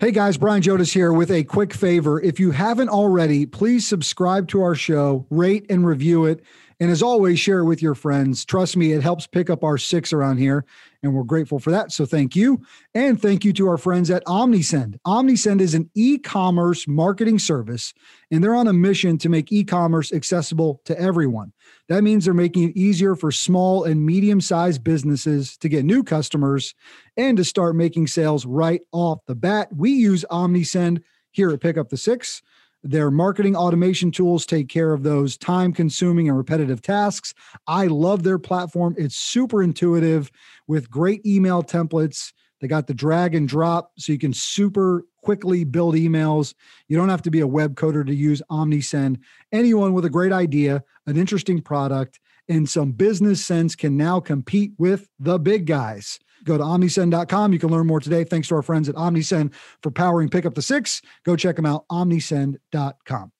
Hey guys, Brian Jodas here with a quick favor. If you haven't already, please subscribe to our show, rate and review it. And as always, share it with your friends. Trust me, it helps pick up our six around here, and we're grateful for that. So thank you. And thank you to our friends at Omnisend. Omnisend is an e commerce marketing service, and they're on a mission to make e commerce accessible to everyone. That means they're making it easier for small and medium sized businesses to get new customers and to start making sales right off the bat. We use Omnisend here at Pick Up the Six. Their marketing automation tools take care of those time consuming and repetitive tasks. I love their platform. It's super intuitive with great email templates. They got the drag and drop so you can super quickly build emails. You don't have to be a web coder to use OmniSend. Anyone with a great idea, an interesting product, and some business sense can now compete with the big guys. Go to omnisend.com. You can learn more today. Thanks to our friends at Omnisend for powering Pick Up the Six. Go check them out, omnisend.com.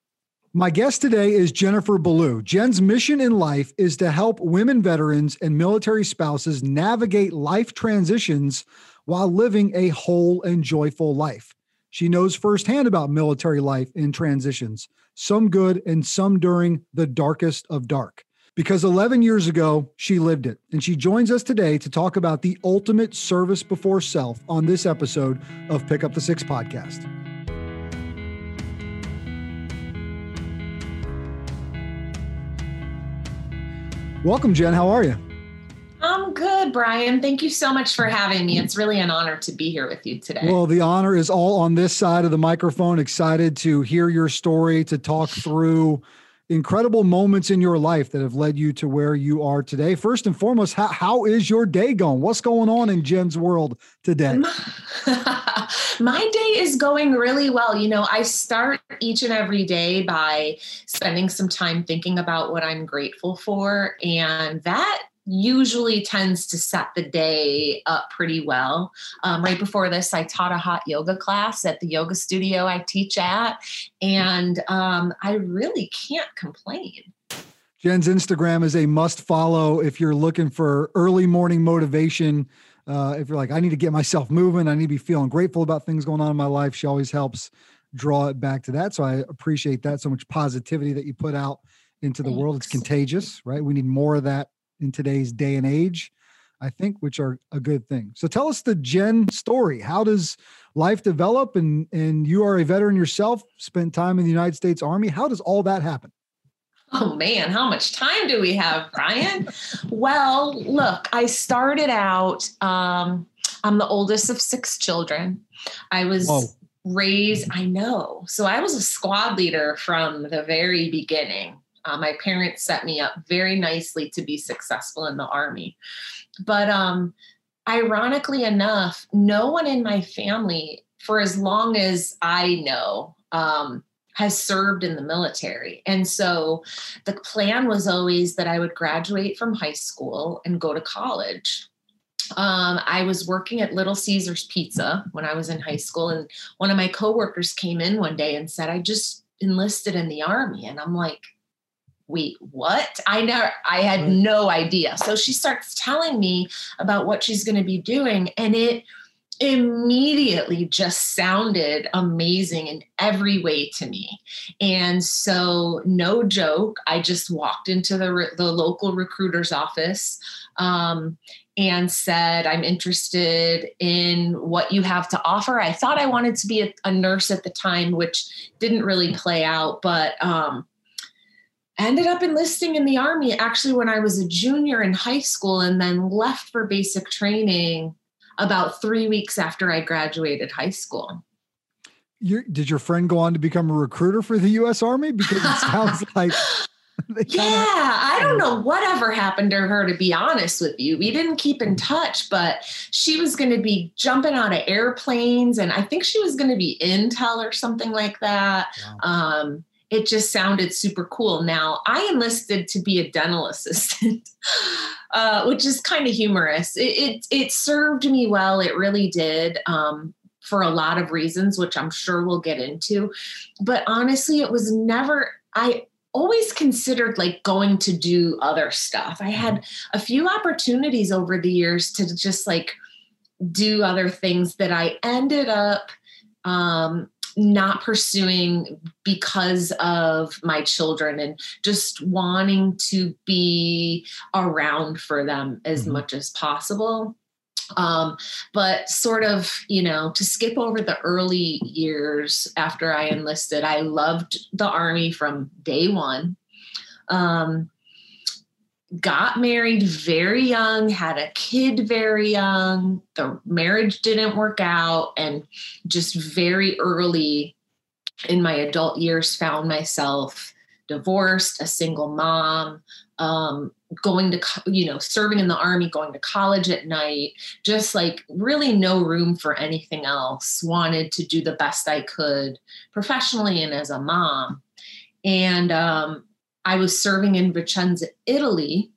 My guest today is Jennifer Ballou. Jen's mission in life is to help women veterans and military spouses navigate life transitions while living a whole and joyful life. She knows firsthand about military life and transitions, some good and some during the darkest of dark because 11 years ago, she lived it. And she joins us today to talk about the ultimate service before self on this episode of Pick Up the Six podcast. Welcome, Jen. How are you? I'm good, Brian. Thank you so much for having me. It's really an honor to be here with you today. Well, the honor is all on this side of the microphone. Excited to hear your story, to talk through incredible moments in your life that have led you to where you are today. First and foremost, how, how is your day going? What's going on in Jen's world today? My day is going really well. You know, I start each and every day by spending some time thinking about what I'm grateful for. And that usually tends to set the day up pretty well. Um, right before this, I taught a hot yoga class at the yoga studio I teach at, and um, I really can't complain. Jen's Instagram is a must follow if you're looking for early morning motivation. Uh, if you're like, I need to get myself moving, I need to be feeling grateful about things going on in my life. She always helps draw it back to that. So I appreciate that so much positivity that you put out into the Thanks. world. It's contagious, right? We need more of that in today's day and age, I think, which are a good thing. So tell us the Jen story. How does life develop? And and you are a veteran yourself, spent time in the United States Army. How does all that happen? Oh man, how much time do we have, Brian? well, look, I started out. Um, I'm the oldest of six children. I was Whoa. raised. I know. So I was a squad leader from the very beginning. Uh, my parents set me up very nicely to be successful in the army. But um, ironically enough, no one in my family, for as long as I know, um, has served in the military. And so the plan was always that I would graduate from high school and go to college. Um, I was working at Little Caesars Pizza when I was in high school, and one of my coworkers came in one day and said, I just enlisted in the army. And I'm like, wait, what? I never, I had no idea. So she starts telling me about what she's going to be doing. And it immediately just sounded amazing in every way to me. And so, no joke, I just walked into the, the local recruiter's office um, and said, I'm interested in what you have to offer. I thought I wanted to be a, a nurse at the time, which didn't really play out, but um, ended up enlisting in the army actually when I was a junior in high school and then left for basic training about three weeks after I graduated high school. did your friend go on to become a recruiter for the U.S. Army? Because it sounds like. yeah, I don't know whatever happened to her, to be honest with you. We didn't keep in touch, but she was going to be jumping out of airplanes, and I think she was going to be intel or something like that. Wow. Um, it just sounded super cool. Now, I enlisted to be a dental assistant, uh, which is kind of humorous. It, it, it served me well. It really did. Um, for a lot of reasons, which I'm sure we'll get into. But honestly, it was never, I always considered like going to do other stuff. I had a few opportunities over the years to just like do other things that I ended up um, not pursuing because of my children and just wanting to be around for them as mm-hmm. much as possible um, but sort of you know to skip over the early years after i enlisted i loved the army from day one um, got married very young, had a kid very young. The marriage didn't work out, and just very early in my adult years, found myself divorced, a single mom, um, going to, you know, serving in the army, going to college at night, just like really no room for anything else. Wanted to do the best I could professionally and as a mom. And um, I was serving in Vicenza, Italy,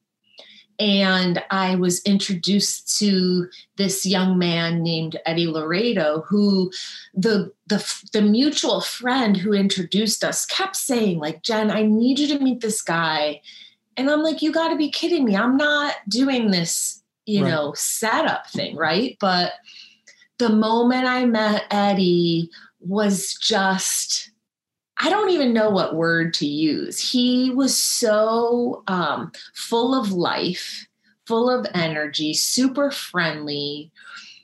and I was introduced to this young man named Eddie Loredo, who the the the mutual friend who introduced us kept saying, like, Jen, I need you to meet this guy. And I'm like, you got to be kidding me. I'm not doing this, you right. know, setup thing, right? But the moment I met Eddie was just I don't even know what word to use. He was so um, full of life, full of energy, super friendly.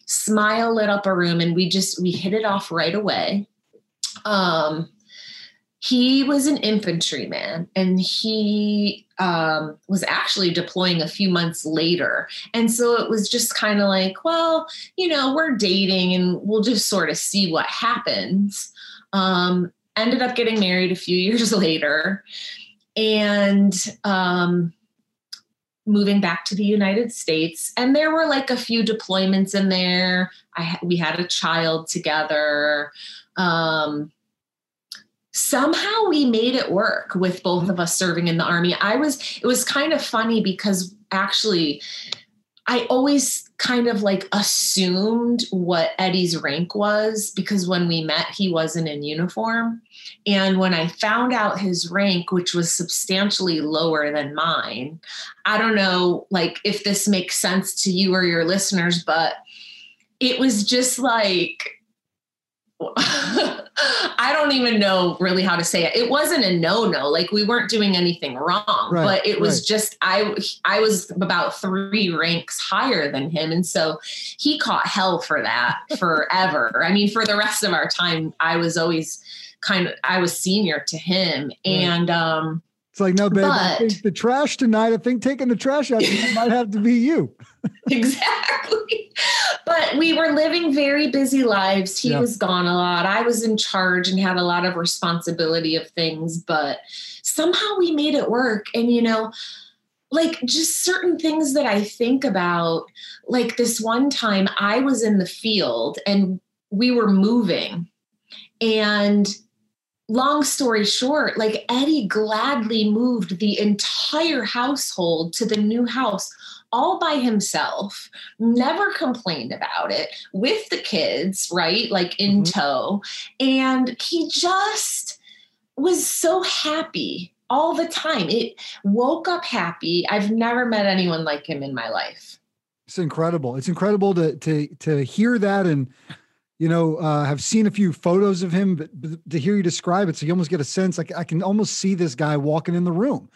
Smile lit up a room, and we just we hit it off right away. Um, he was an infantryman, and he um, was actually deploying a few months later. And so it was just kind of like, well, you know, we're dating, and we'll just sort of see what happens. Um, ended up getting married a few years later and um, moving back to the United States. And there were like a few deployments in there. I we had a child together. Um, somehow we made it work with both of us serving in the army. I was it was kind of funny because actually I always kind of like assumed what Eddie's rank was because when we met, he wasn't in uniform. And when I found out his rank, which was substantially lower than mine, I don't know like if this makes sense to you or your listeners, but it was just like I don't even know really how to say it. It wasn't a no-no. Like we weren't doing anything wrong, right, but it was right. just I I was about 3 ranks higher than him and so he caught hell for that forever. I mean for the rest of our time I was always kind of I was senior to him right. and um it's like, no, babe, but, I think the trash tonight, I think taking the trash out might have to be you. exactly. But we were living very busy lives. He yeah. was gone a lot. I was in charge and had a lot of responsibility of things, but somehow we made it work. And, you know, like just certain things that I think about, like this one time I was in the field and we were moving and long story short, like Eddie gladly moved the entire household to the new house all by himself, never complained about it with the kids, right? Like in mm-hmm. tow. And he just was so happy all the time. It woke up happy. I've never met anyone like him in my life. It's incredible. It's incredible to to to hear that and you know, uh, have seen a few photos of him, but, but, to hear you describe it, so you almost get a sense like I can almost see this guy walking in the room.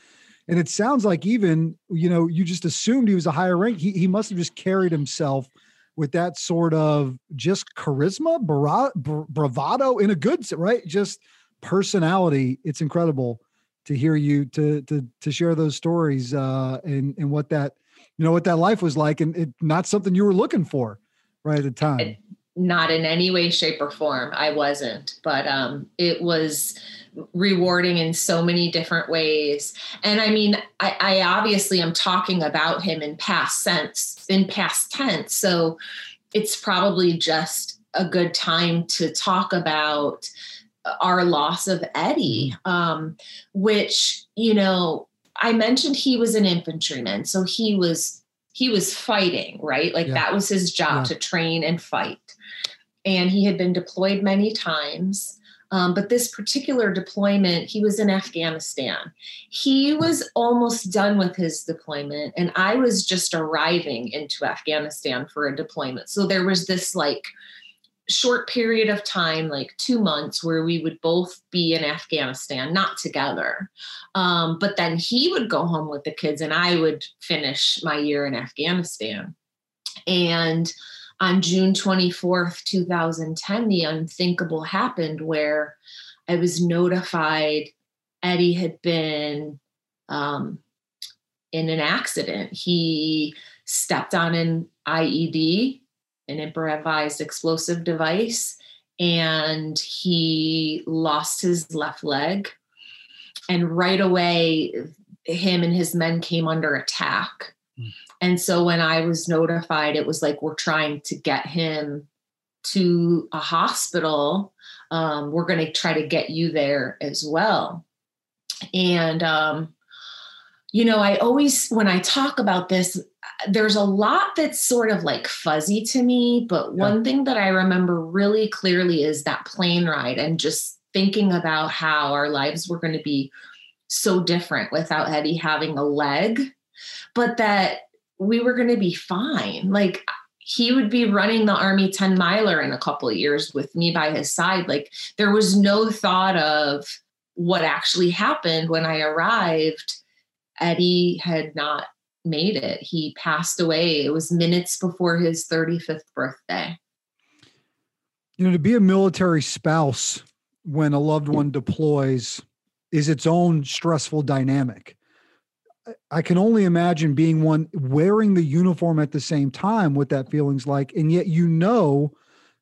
And it sounds like even, you know, you just assumed he was a higher rank. He, he must have just carried himself with that sort of just charisma, bra- bravado in a good, right? Just personality. It's incredible to hear you to, to, to share those stories uh, and, and what that, you know, what that life was like and it, not something you were looking for right at the time not in any way shape or form i wasn't but um it was rewarding in so many different ways and i mean i, I obviously am talking about him in past sense in past tense so it's probably just a good time to talk about our loss of eddie um which you know i mentioned he was an infantryman so he was he was fighting right like yeah. that was his job yeah. to train and fight and he had been deployed many times. Um, but this particular deployment, he was in Afghanistan. He was almost done with his deployment, and I was just arriving into Afghanistan for a deployment. So there was this like short period of time, like two months, where we would both be in Afghanistan, not together. Um, but then he would go home with the kids, and I would finish my year in Afghanistan. And on June 24th, 2010, the unthinkable happened where I was notified Eddie had been um, in an accident. He stepped on an IED, an improvised explosive device, and he lost his left leg. And right away, him and his men came under attack. And so when I was notified, it was like, we're trying to get him to a hospital. Um, we're going to try to get you there as well. And, um, you know, I always, when I talk about this, there's a lot that's sort of like fuzzy to me. But yeah. one thing that I remember really clearly is that plane ride and just thinking about how our lives were going to be so different without Eddie having a leg, but that we were going to be fine. Like he would be running the Army 10 miler in a couple of years with me by his side. Like there was no thought of what actually happened when I arrived. Eddie had not made it. He passed away. It was minutes before his 35th birthday. You know, to be a military spouse when a loved one deploys is its own stressful dynamic. I can only imagine being one wearing the uniform at the same time what that feeling's like. And yet you know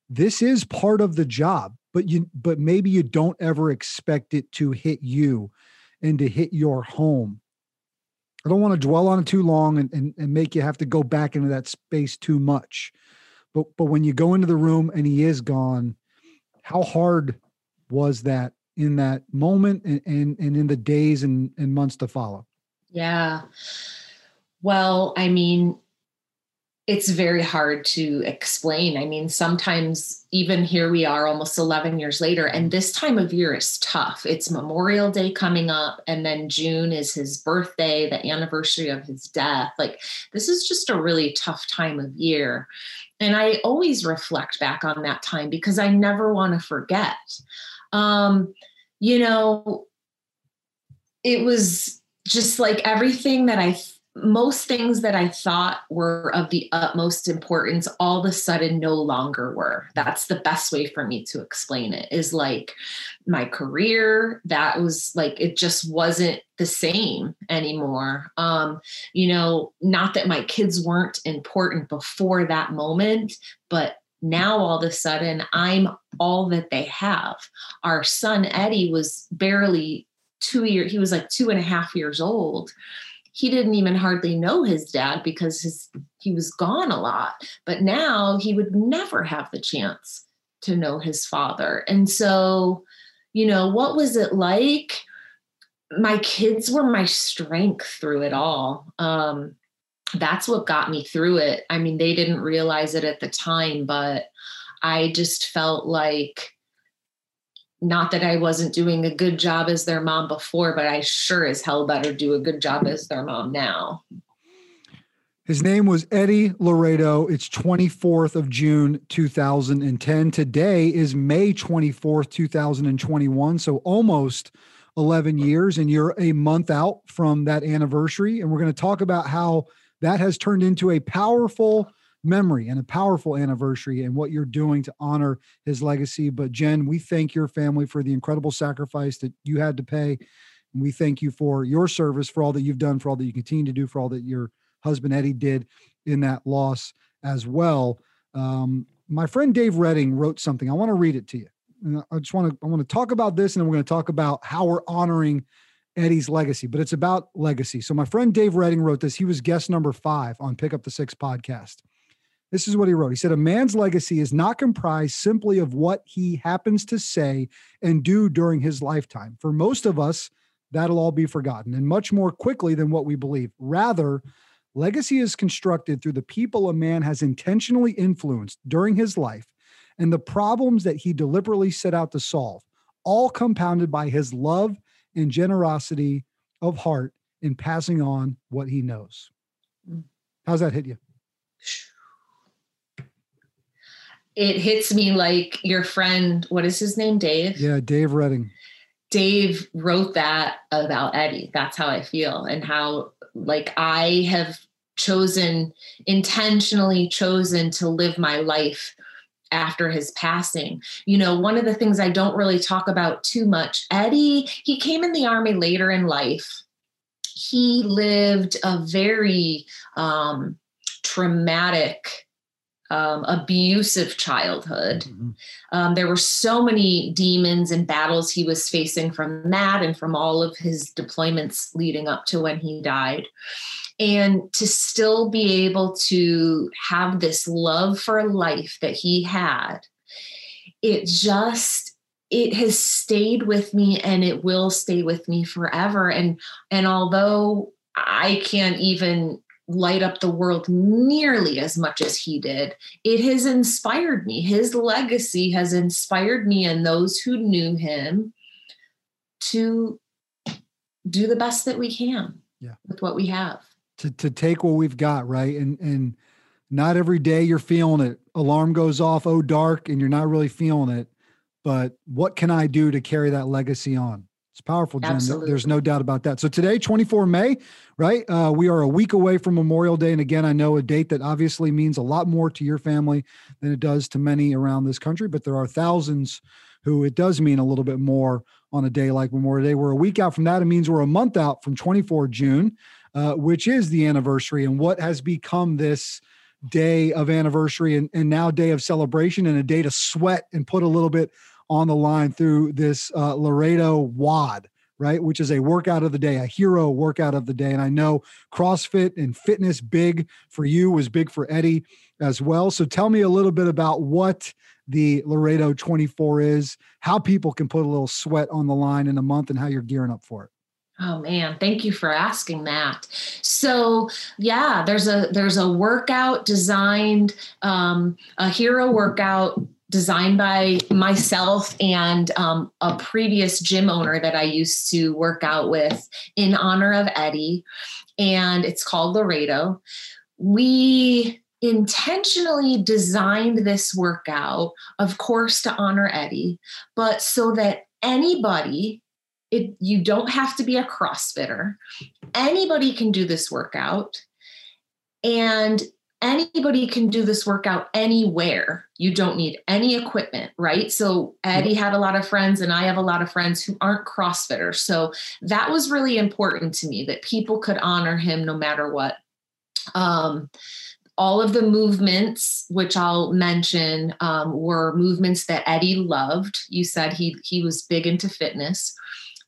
this is part of the job, but you but maybe you don't ever expect it to hit you and to hit your home. I don't want to dwell on it too long and, and, and make you have to go back into that space too much. But but when you go into the room and he is gone, how hard was that in that moment and, and, and in the days and, and months to follow? Yeah. Well, I mean, it's very hard to explain. I mean, sometimes even here we are almost 11 years later, and this time of year is tough. It's Memorial Day coming up, and then June is his birthday, the anniversary of his death. Like, this is just a really tough time of year. And I always reflect back on that time because I never want to forget. Um, you know, it was just like everything that I, most things that I thought were of the utmost importance, all of a sudden no longer were. That's the best way for me to explain it is like my career, that was like, it just wasn't the same anymore. Um, you know, not that my kids weren't important before that moment, but now all of a sudden I'm all that they have. Our son Eddie was barely two years, he was like two and a half years old. He didn't even hardly know his dad because his he was gone a lot. But now he would never have the chance to know his father. And so, you know, what was it like? My kids were my strength through it all. Um, that's what got me through it. I mean, they didn't realize it at the time, but I just felt like not that I wasn't doing a good job as their mom before, but I sure as hell better do a good job as their mom now. His name was Eddie Loredo. It's 24th of June, 2010. Today is May 24th, 2021. So almost 11 years, and you're a month out from that anniversary. And we're going to talk about how that has turned into a powerful memory and a powerful anniversary and what you're doing to honor his legacy. But Jen, we thank your family for the incredible sacrifice that you had to pay. And we thank you for your service, for all that you've done, for all that you continue to do, for all that your husband Eddie did in that loss as well. Um, my friend Dave Redding wrote something. I want to read it to you. And I just want to I want to talk about this, and then we're going to talk about how we're honoring Eddie's legacy, but it's about legacy. So my friend Dave Redding wrote this. He was guest number five on Pick Up the Six podcast. This is what he wrote. He said, A man's legacy is not comprised simply of what he happens to say and do during his lifetime. For most of us, that'll all be forgotten and much more quickly than what we believe. Rather, legacy is constructed through the people a man has intentionally influenced during his life and the problems that he deliberately set out to solve, all compounded by his love and generosity of heart in passing on what he knows. Mm. How's that hit you? It hits me like your friend, what is his name? Dave? Yeah, Dave Redding. Dave wrote that about Eddie. That's how I feel and how like I have chosen intentionally chosen to live my life after his passing. You know, one of the things I don't really talk about too much, Eddie, he came in the army later in life. He lived a very um, traumatic um, abusive childhood. Mm-hmm. Um, there were so many demons and battles he was facing from that and from all of his deployments leading up to when he died. And to still be able to have this love for life that he had, it just it has stayed with me and it will stay with me forever and and although i can't even light up the world nearly as much as he did. It has inspired me. His legacy has inspired me and those who knew him to do the best that we can yeah. with what we have. To to take what we've got, right? And and not every day you're feeling it. Alarm goes off, oh dark, and you're not really feeling it. But what can I do to carry that legacy on? It's powerful, Jen. Absolutely. There's no doubt about that. So today, 24 May, right? Uh, we are a week away from Memorial Day. And again, I know a date that obviously means a lot more to your family than it does to many around this country, but there are thousands who it does mean a little bit more on a day like Memorial Day. We're a week out from that. It means we're a month out from 24 June, uh, which is the anniversary and what has become this day of anniversary and, and now day of celebration and a day to sweat and put a little bit on the line through this uh, Loredo WOD, right? Which is a workout of the day, a hero workout of the day. And I know CrossFit and fitness big for you was big for Eddie as well. So tell me a little bit about what the Loredo 24 is, how people can put a little sweat on the line in a month, and how you're gearing up for it. Oh man, thank you for asking that. So yeah, there's a there's a workout designed um, a hero workout designed by myself and um, a previous gym owner that I used to work out with in honor of Eddie. And it's called Loredo. We intentionally designed this workout, of course, to honor Eddie, but so that anybody, it, you don't have to be a CrossFitter, anybody can do this workout. And anybody can do this workout anywhere. You don't need any equipment, right? So Eddie had a lot of friends, and I have a lot of friends who aren't CrossFitters. So that was really important to me that people could honor him no matter what. Um, all of the movements, which I'll mention, um, were movements that Eddie loved. You said he he was big into fitness.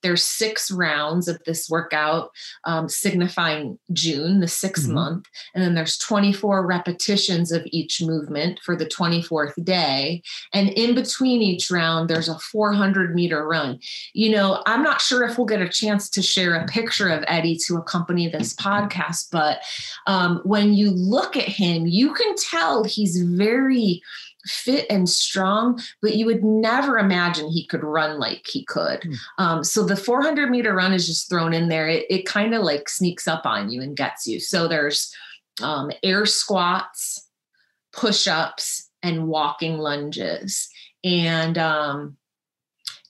There's six rounds of this workout, um, signifying June, the 6th mm-hmm. month. And then there's 24 repetitions of each movement for the 24th day. And in between each round, there's a 400 meter run. You know, I'm not sure if we'll get a chance to share a picture of Eddie to accompany this podcast, but um, when you look at him, you can tell he's very fit and strong, but you would never imagine he could run like he could. Mm. Um, so the 400 meter run is just thrown in there. It, it kind of like sneaks up on you and gets you. So there's um, air squats, push ups, and walking lunges. And um,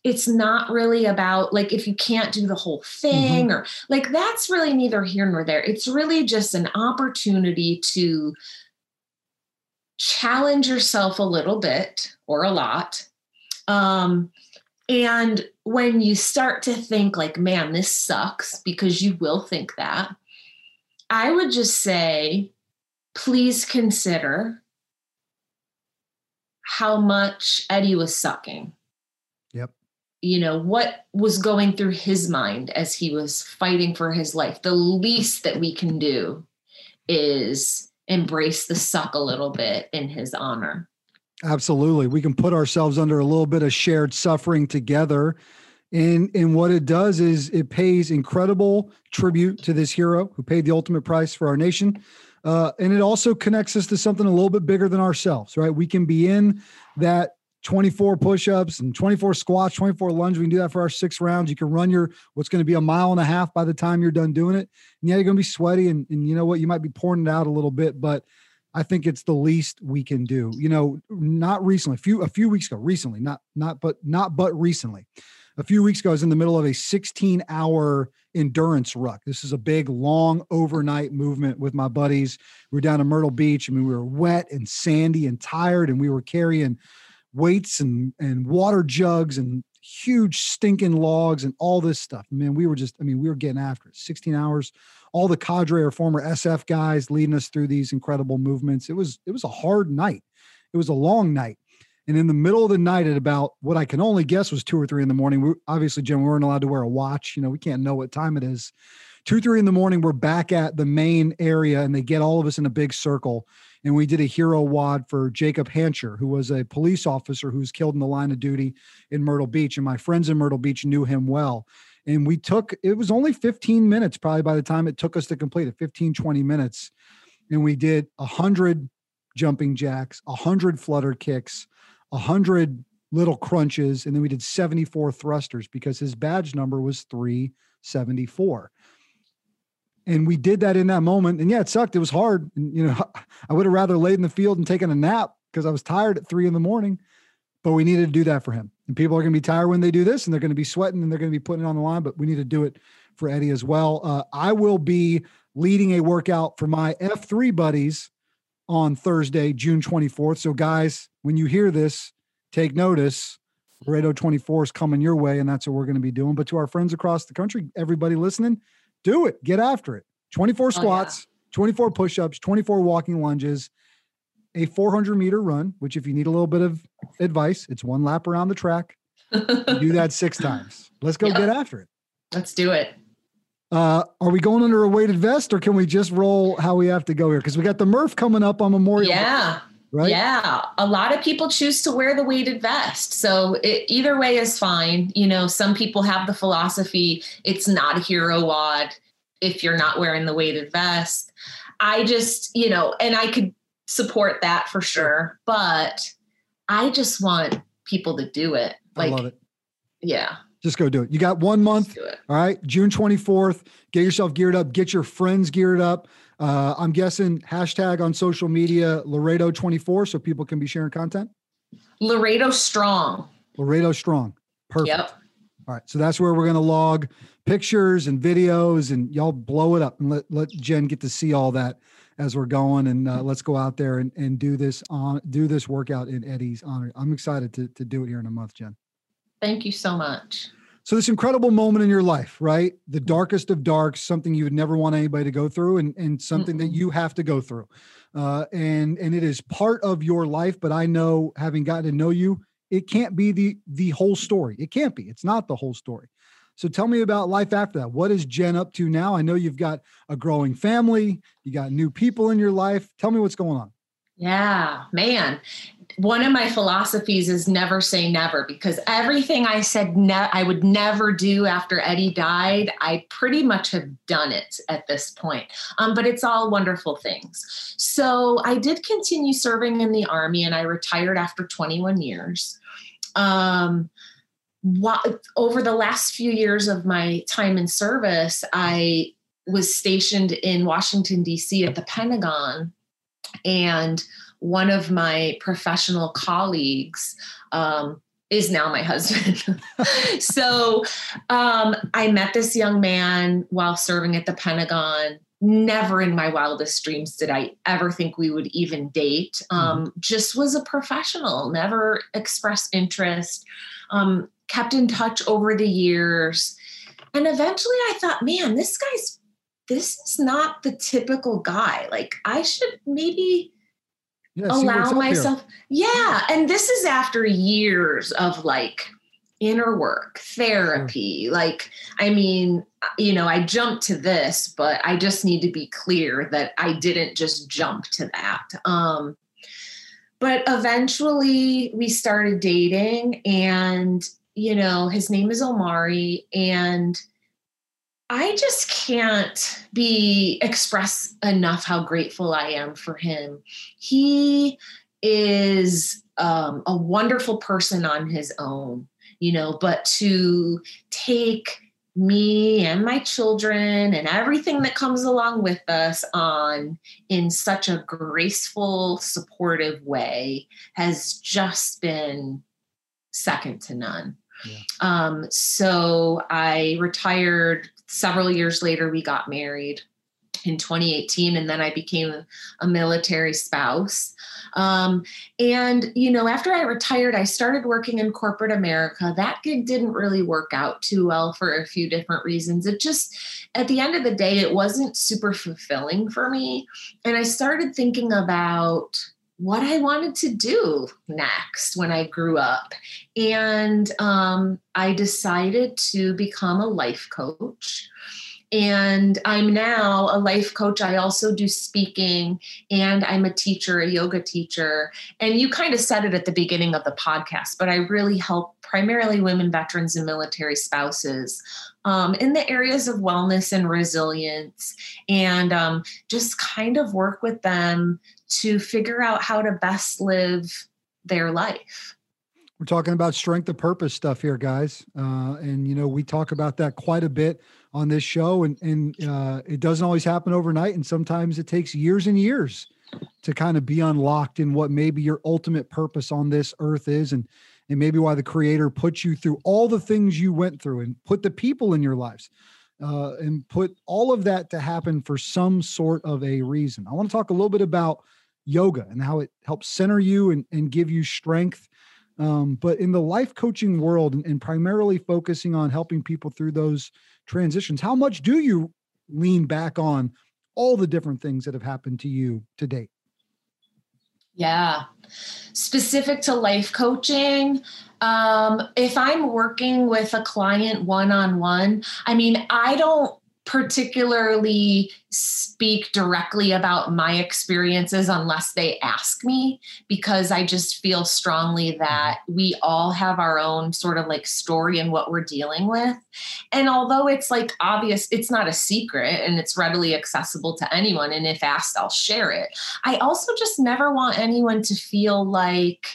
it's not really about like if you can't do the whole thing mm-hmm. or like that's really neither here nor there. It's really just an opportunity to challenge yourself a little bit or a lot. Um, and when you start to think, like, man, this sucks, because you will think that, I would just say, please consider how much Eddie was sucking. Yep. You know, what was going through his mind as he was fighting for his life. The least that we can do is embrace the suck a little bit in his honor. Absolutely. We can put ourselves under a little bit of shared suffering together. And, and what it does is it pays incredible tribute to this hero who paid the ultimate price for our nation. Uh, and it also connects us to something a little bit bigger than ourselves, right? We can be in that 24 push-ups and 24 squats, 24 lunges. We can do that for our six rounds. You can run your what's going to be a mile and a half by the time you're done doing it. And yeah, you're going to be sweaty and, and you know what? You might be pouring it out a little bit, but I think it's the least we can do. You know, not recently, a few a few weeks ago, recently, not not but not but recently. A few weeks ago, I was in the middle of a 16 hour endurance ruck. This is a big, long overnight movement with my buddies. We were down at Myrtle Beach. I mean, we were wet and sandy and tired, and we were carrying weights and and water jugs and huge stinking logs and all this stuff. Man, we were just, I mean, we were getting after it. 16 hours all the cadre or former SF guys leading us through these incredible movements. It was it was a hard night. It was a long night. And in the middle of the night, at about what I can only guess was two or three in the morning, we, obviously, Jim, we weren't allowed to wear a watch. You know, we can't know what time it is. Two, three in the morning, we're back at the main area, and they get all of us in a big circle. And we did a hero WOD for Jacob Hancher, who was a police officer who was killed in the line of duty in Myrtle Beach. And my friends in Myrtle Beach knew him well. And we took it was only 15 minutes probably by the time it took us to complete it 15 20 minutes. And we did 100 jumping jacks 100 flutter kicks 100 little crunches and then we did 74 thrusters because his badge number was 374 and we did that in that moment and yeah it sucked it was hard and you know i would have rather laid in the field and taken a nap because i was tired at three in the morning but we needed to do that for him. And people are going to be tired when they do this and they're going to be sweating and they're going to be putting it on the line, but we need to do it for Eddie as well. Uh, I will be leading a workout for my F3 buddies on Thursday, June 24th. So, guys, when you hear this, take notice. Loredo 24 is coming your way, and that's what we're going to be doing. But to our friends across the country, everybody listening, do it. Get after it. 24 squats, oh, yeah. 24 push ups, 24 walking lunges a 400 meter run, which if you need a little bit of advice, it's one lap around the track. do that six times. Let's go yep. get after it. Let's do it. Uh, are we going under a weighted vest or can we just roll how we have to go here? Because we got the Murph coming up on Memorial. Yeah. Day, right? Yeah. A lot of people choose to wear the weighted vest. So it, either way is fine. You know, some people have the philosophy it's not a hero WOD if you're not wearing the weighted vest. I just, you know, and I could support that for sure. But I just want people to do it. Like, I love it. Yeah. Just go do it. You got one month. All right. June 24th. Get yourself geared up. Get your friends geared up. Uh, I'm guessing hashtag on social media Loredo 24 so people can be sharing content. Loredo Strong. Loredo Strong. Perfect. Yep. All right. So that's where we're going to log pictures and videos and y'all blow it up and let, let Jen get to see all that as we're going and uh, let's go out there and, and do this on do this workout in Eddie's honor. I'm excited to, to do it here in a month, Jen. Thank you so much. So this incredible moment in your life, right? The darkest of darks, something you would never want anybody to go through and, and something that you have to go through. Uh, and and it is part of your life, but I know having gotten to know you, it can't be the the whole story. It can't be. It's not the whole story. So tell me about life after that. What is Jen up to now? I know you've got a growing family, you got new people in your life. Tell me what's going on. Yeah, man. One of my philosophies is never say never because everything I said ne- I would never do after Eddie died, I pretty much have done it at this point. Um, but it's all wonderful things. So I did continue serving in the Army and I retired after 21 years. Um, over the last few years of my time in service, I was stationed in Washington, D.C. at the Pentagon. And one of my professional colleagues um, is now my husband. so um, I met this young man while serving at the Pentagon. Never in my wildest dreams did I ever think we would even date. Um, mm-hmm. Just was a professional, never expressed interest. Um, kept in touch over the years. And eventually I thought, man, this guy's, this is not the typical guy. Like I should maybe yeah, allow myself. Yeah. And this is after years of like inner work, therapy. Like, I mean, you know, I jumped to this, but I just need to be clear that I didn't just jump to that. Um, but eventually we started dating and you know, his name is Omari, and I just can't be express enough how grateful I am for him. He is um, a wonderful person on his own, you know, but to take me and my children and everything that comes along with us on in such a graceful, supportive way has just been second to none. Yeah. Um, so I retired several years later. We got married in 2018, and then I became a military spouse. Um, and, you know, after I retired, I started working in corporate America. That gig didn't really work out too well for a few different reasons. It just, at the end of the day, it wasn't super fulfilling for me. And I started thinking about, what I wanted to do next when I grew up. And um, I decided to become a life coach. And I'm now a life coach. I also do speaking and I'm a teacher, a yoga teacher. And you kind of said it at the beginning of the podcast, but I really help primarily women, veterans, and military spouses um, in the areas of wellness and resilience and um, just kind of work with them to figure out how to best live their life. We're talking about strength of purpose stuff here, guys. Uh, and, you know, we talk about that quite a bit on this show. And, and uh, it doesn't always happen overnight. And sometimes it takes years and years to kind of be unlocked in what maybe your ultimate purpose on this earth is. And, and maybe why the creator put you through all the things you went through and put the people in your lives uh, and put all of that to happen for some sort of a reason. I want to talk a little bit about yoga and how it helps center you and, and give you strength um, but in the life coaching world and, and primarily focusing on helping people through those transitions, how much do you lean back on all the different things that have happened to you to date? Yeah. Specific to life coaching, um, if I'm working with a client one on one, I mean, I don't particularly speak directly about my experiences unless they ask me because I just feel strongly mm-hmm. that we all have our own sort of like story and what we're dealing with. And although it's like obvious, it's not a secret and it's readily accessible to anyone. And if asked, I'll share it. I also just never want anyone to feel like,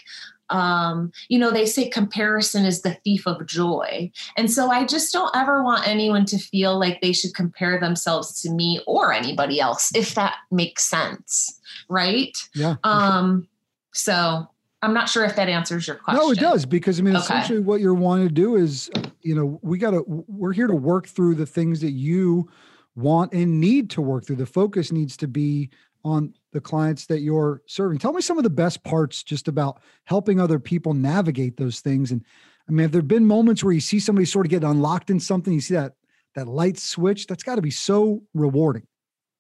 um, you know, they say comparison is the thief of joy. And so I just don't ever want anyone to feel like they should compare themselves to me or anybody else, if that makes sense. Right. Yeah. Um, so I'm not sure if that answers your question. No, it does because I mean, okay. essentially, what you're wanting to do is, you know, we got to, we're here to work through the things that you want and need to work through. The focus needs to be on the clients that you're serving. Tell me some of the best parts just about helping other people navigate those things. And I mean, have there been moments where you see somebody sort of get unlocked in something? You see that that light switch. That's got to be so rewarding.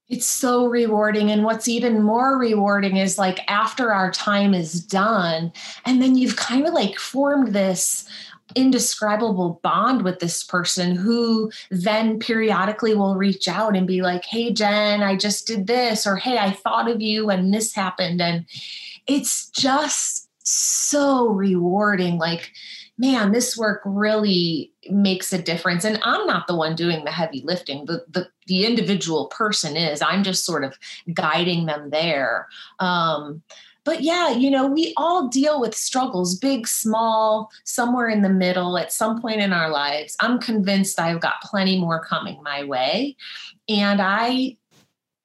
It's so rewarding. And what's even more rewarding is like after our time is done, and then you've kind of like formed this indescribable bond with this person who then periodically will reach out and be like, Hey, Jen, I just did this, or Hey, I thought of you and this happened. And it's just so rewarding. Like, man, this work really makes a difference. And I'm not the one doing the heavy lifting. The the, the individual person is. I'm just sort of guiding them there. Um, but yeah, you know, we all deal with struggles, big, small, somewhere in the middle at some point in our lives. I'm convinced I've got plenty more coming my way. And I,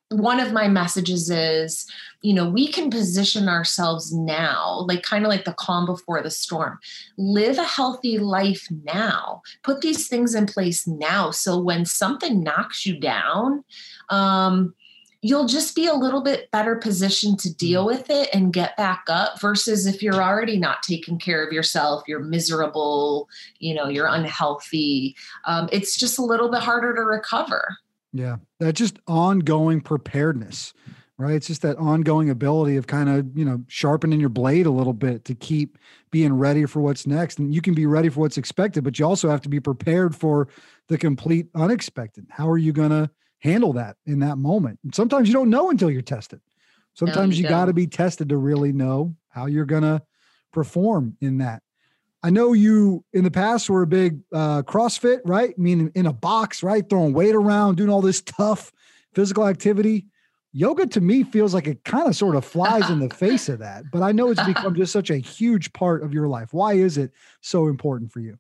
one of my messages is, you know, we can position ourselves now, like kind of like the calm before the storm. Live a healthy life now. Put these things in place now. So when something knocks you down, um, you'll just be a little bit better positioned to deal mm. with it and get back up versus if you're already not taking care of yourself you're miserable you know you're unhealthy um, it's just a little bit harder to recover. Yeah that's just ongoing preparedness right? It's just that ongoing ability of kind of you know sharpening your blade a little bit to keep being ready for what's next and you can be ready for what's expected but you also have to be prepared for the complete unexpected. How are you going to handle that in that moment. And sometimes you don't know until you're tested. Sometimes no, you, you got to be tested to really know how you're going to perform in that. I know you in the past were a big uh, CrossFit, right? Meaning in a box, right? Throwing weight around, doing all this tough physical activity. Yoga to me feels like it kind of sort of flies in the face of that. But I know it's become just such a huge part of your life. Why is it so important for you?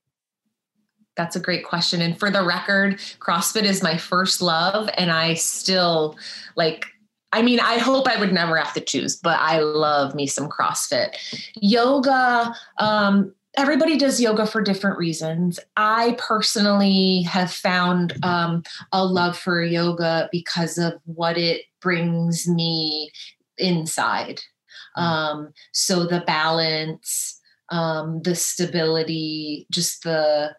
That's a great question. And for the record, CrossFit is my first love. And I still like, I mean, I hope I would never have to choose, but I love me some CrossFit. Yoga, um, everybody does yoga for different reasons. I personally have found um, a love for yoga because of what it brings me inside. Um, so the balance, um, the stability, just the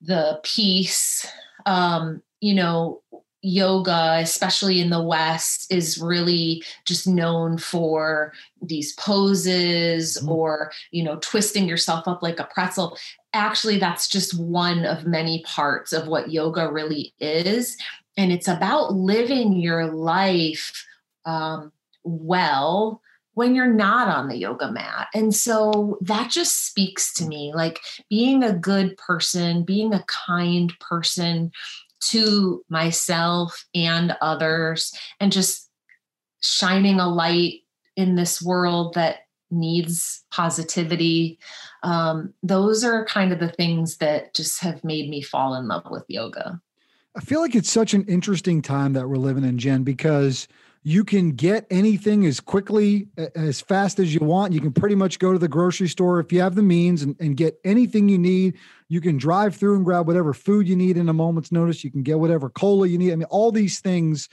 the peace. Um, you know, yoga, especially in the West, is really just known for these poses mm-hmm. or, you know, twisting yourself up like a pretzel. Actually, that's just one of many parts of what yoga really is. And it's about living your life um, well when you're not on the yoga mat. And so that just speaks to me like being a good person, being a kind person to myself and others, and just shining a light in this world that needs positivity. Um, those are kind of the things that just have made me fall in love with yoga. I feel like it's such an interesting time that we're living in, Jen, because you can get anything as quickly as fast as you want. You can pretty much go to the grocery store if you have the means and, and, get anything you need. You can drive through and grab whatever food you need in a moment's notice. You can get whatever cola you need. I mean all these things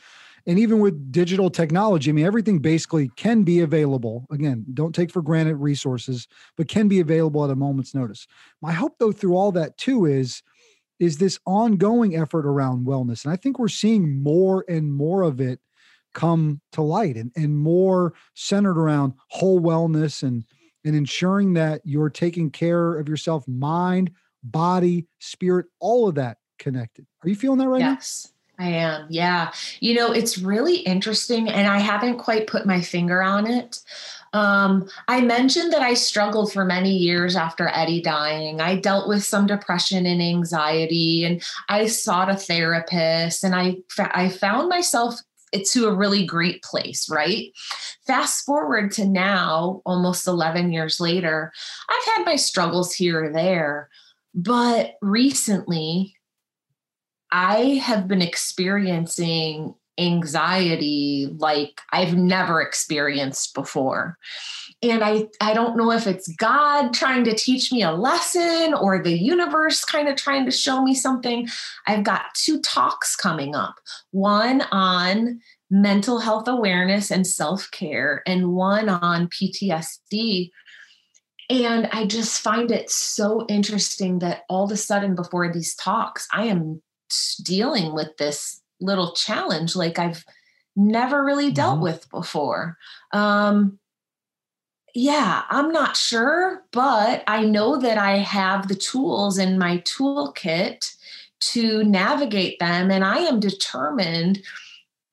and even with digital technology i mean everything basically can be available. Again don't take for granted resources but can be available at a moment's notice. My hope though through all that too is is this ongoing effort around wellness. And i think we're seeing more and more of it come to light and, and more centered around whole wellness and and ensuring that you're taking care of yourself mind body spirit all of that connected are you feeling that right yes. now yes I am. Yeah. You know, it's really interesting, and I haven't quite put my finger on it. Um, I mentioned that I struggled for many years after Eddie dying. I dealt with some depression and anxiety, and I sought a therapist, and I, I found myself to a really great place, right? Fast forward to now, almost 11 years later, I've had my struggles here or there, but recently I have been experiencing anxiety like I've never experienced before. And I, I don't know if it's God trying to teach me a lesson or the universe kind of trying to show me something. I've got two talks coming up one on mental health awareness and self care, and one on PTSD. And I just find it so interesting that all of a sudden, before these talks, I am dealing with this little challenge like I've never really dealt mm-hmm. with before. Um, yeah, I'm not sure, but I know that I have the tools in my toolkit to navigate them. And I am determined,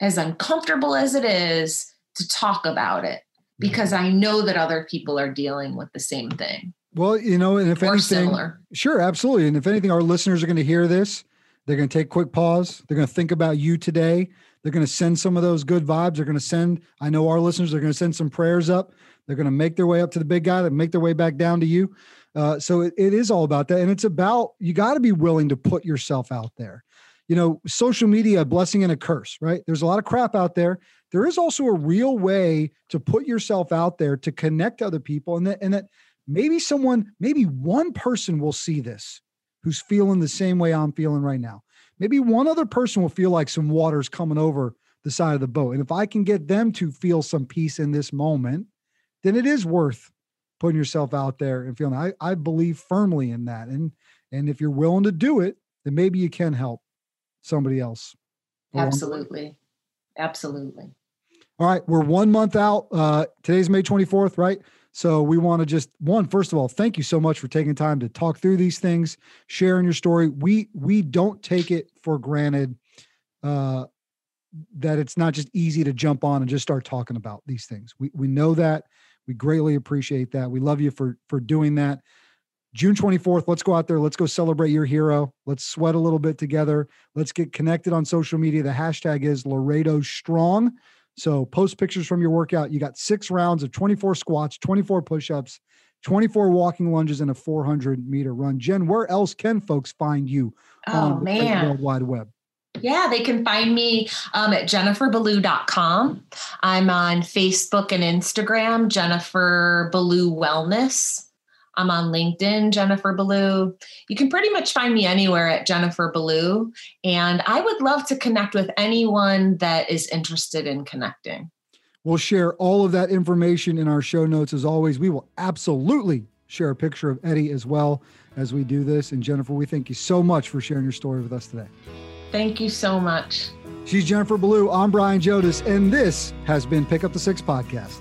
as uncomfortable as it is, to talk about it because mm-hmm. I know that other people are dealing with the same thing. Well, you know, and if or anything, similar. sure, absolutely. And if anything, our listeners are going to hear this. They're going to take quick pause. They're going to think about you today. They're going to send some of those good vibes. They're going to send, I know our listeners are going to send some prayers up. They're going to make their way up to the big guy, that make their way back down to you. Uh, so it, it is all about that. And it's about, you got to be willing to put yourself out there. You know, social media, a blessing and a curse, right? There's a lot of crap out there. There is also a real way to put yourself out there to connect to other people. And that, and that maybe someone, maybe one person will see this who's feeling the same way I'm feeling right now. Maybe one other person will feel like some water's coming over the side of the boat. And if I can get them to feel some peace in this moment, then it is worth putting yourself out there and feeling I, I believe firmly in that. And and if you're willing to do it, then maybe you can help somebody else. Absolutely. Absolutely. All right. We're one month out. Uh today's May 24th, right? So we want to just one, first of all, thank you so much for taking time to talk through these things, sharing your story. We we don't take it for granted uh that it's not just easy to jump on and just start talking about these things. We we know that. We greatly appreciate that. We love you for for doing that. June 24th, let's go out there. Let's go celebrate your hero. Let's sweat a little bit together. Let's get connected on social media. The hashtag is Loredo Strong. So post pictures from your workout. You got six rounds of 24 squats, 24 push ups, 24 walking lunges, and a 400 meter run. Jen, where else can folks find you oh, on man. the World Wide Web? Yeah, they can find me um, at jenniferballou.com. I'm on Facebook and Instagram, Jennifer Ballou Wellness. I'm on LinkedIn, Jennifer Ballou. You can pretty much find me anywhere at Jennifer Ballou. And I would love to connect with anyone that is interested in connecting. We'll share all of that information in our show notes. As always, we will absolutely share a picture of Eddie as well as we do this. And Jennifer, we thank you so much for sharing your story with us today. Thank you so much. She's Jennifer Ballou. I'm Brian Jodis, and this has been Pick Up the Six podcast.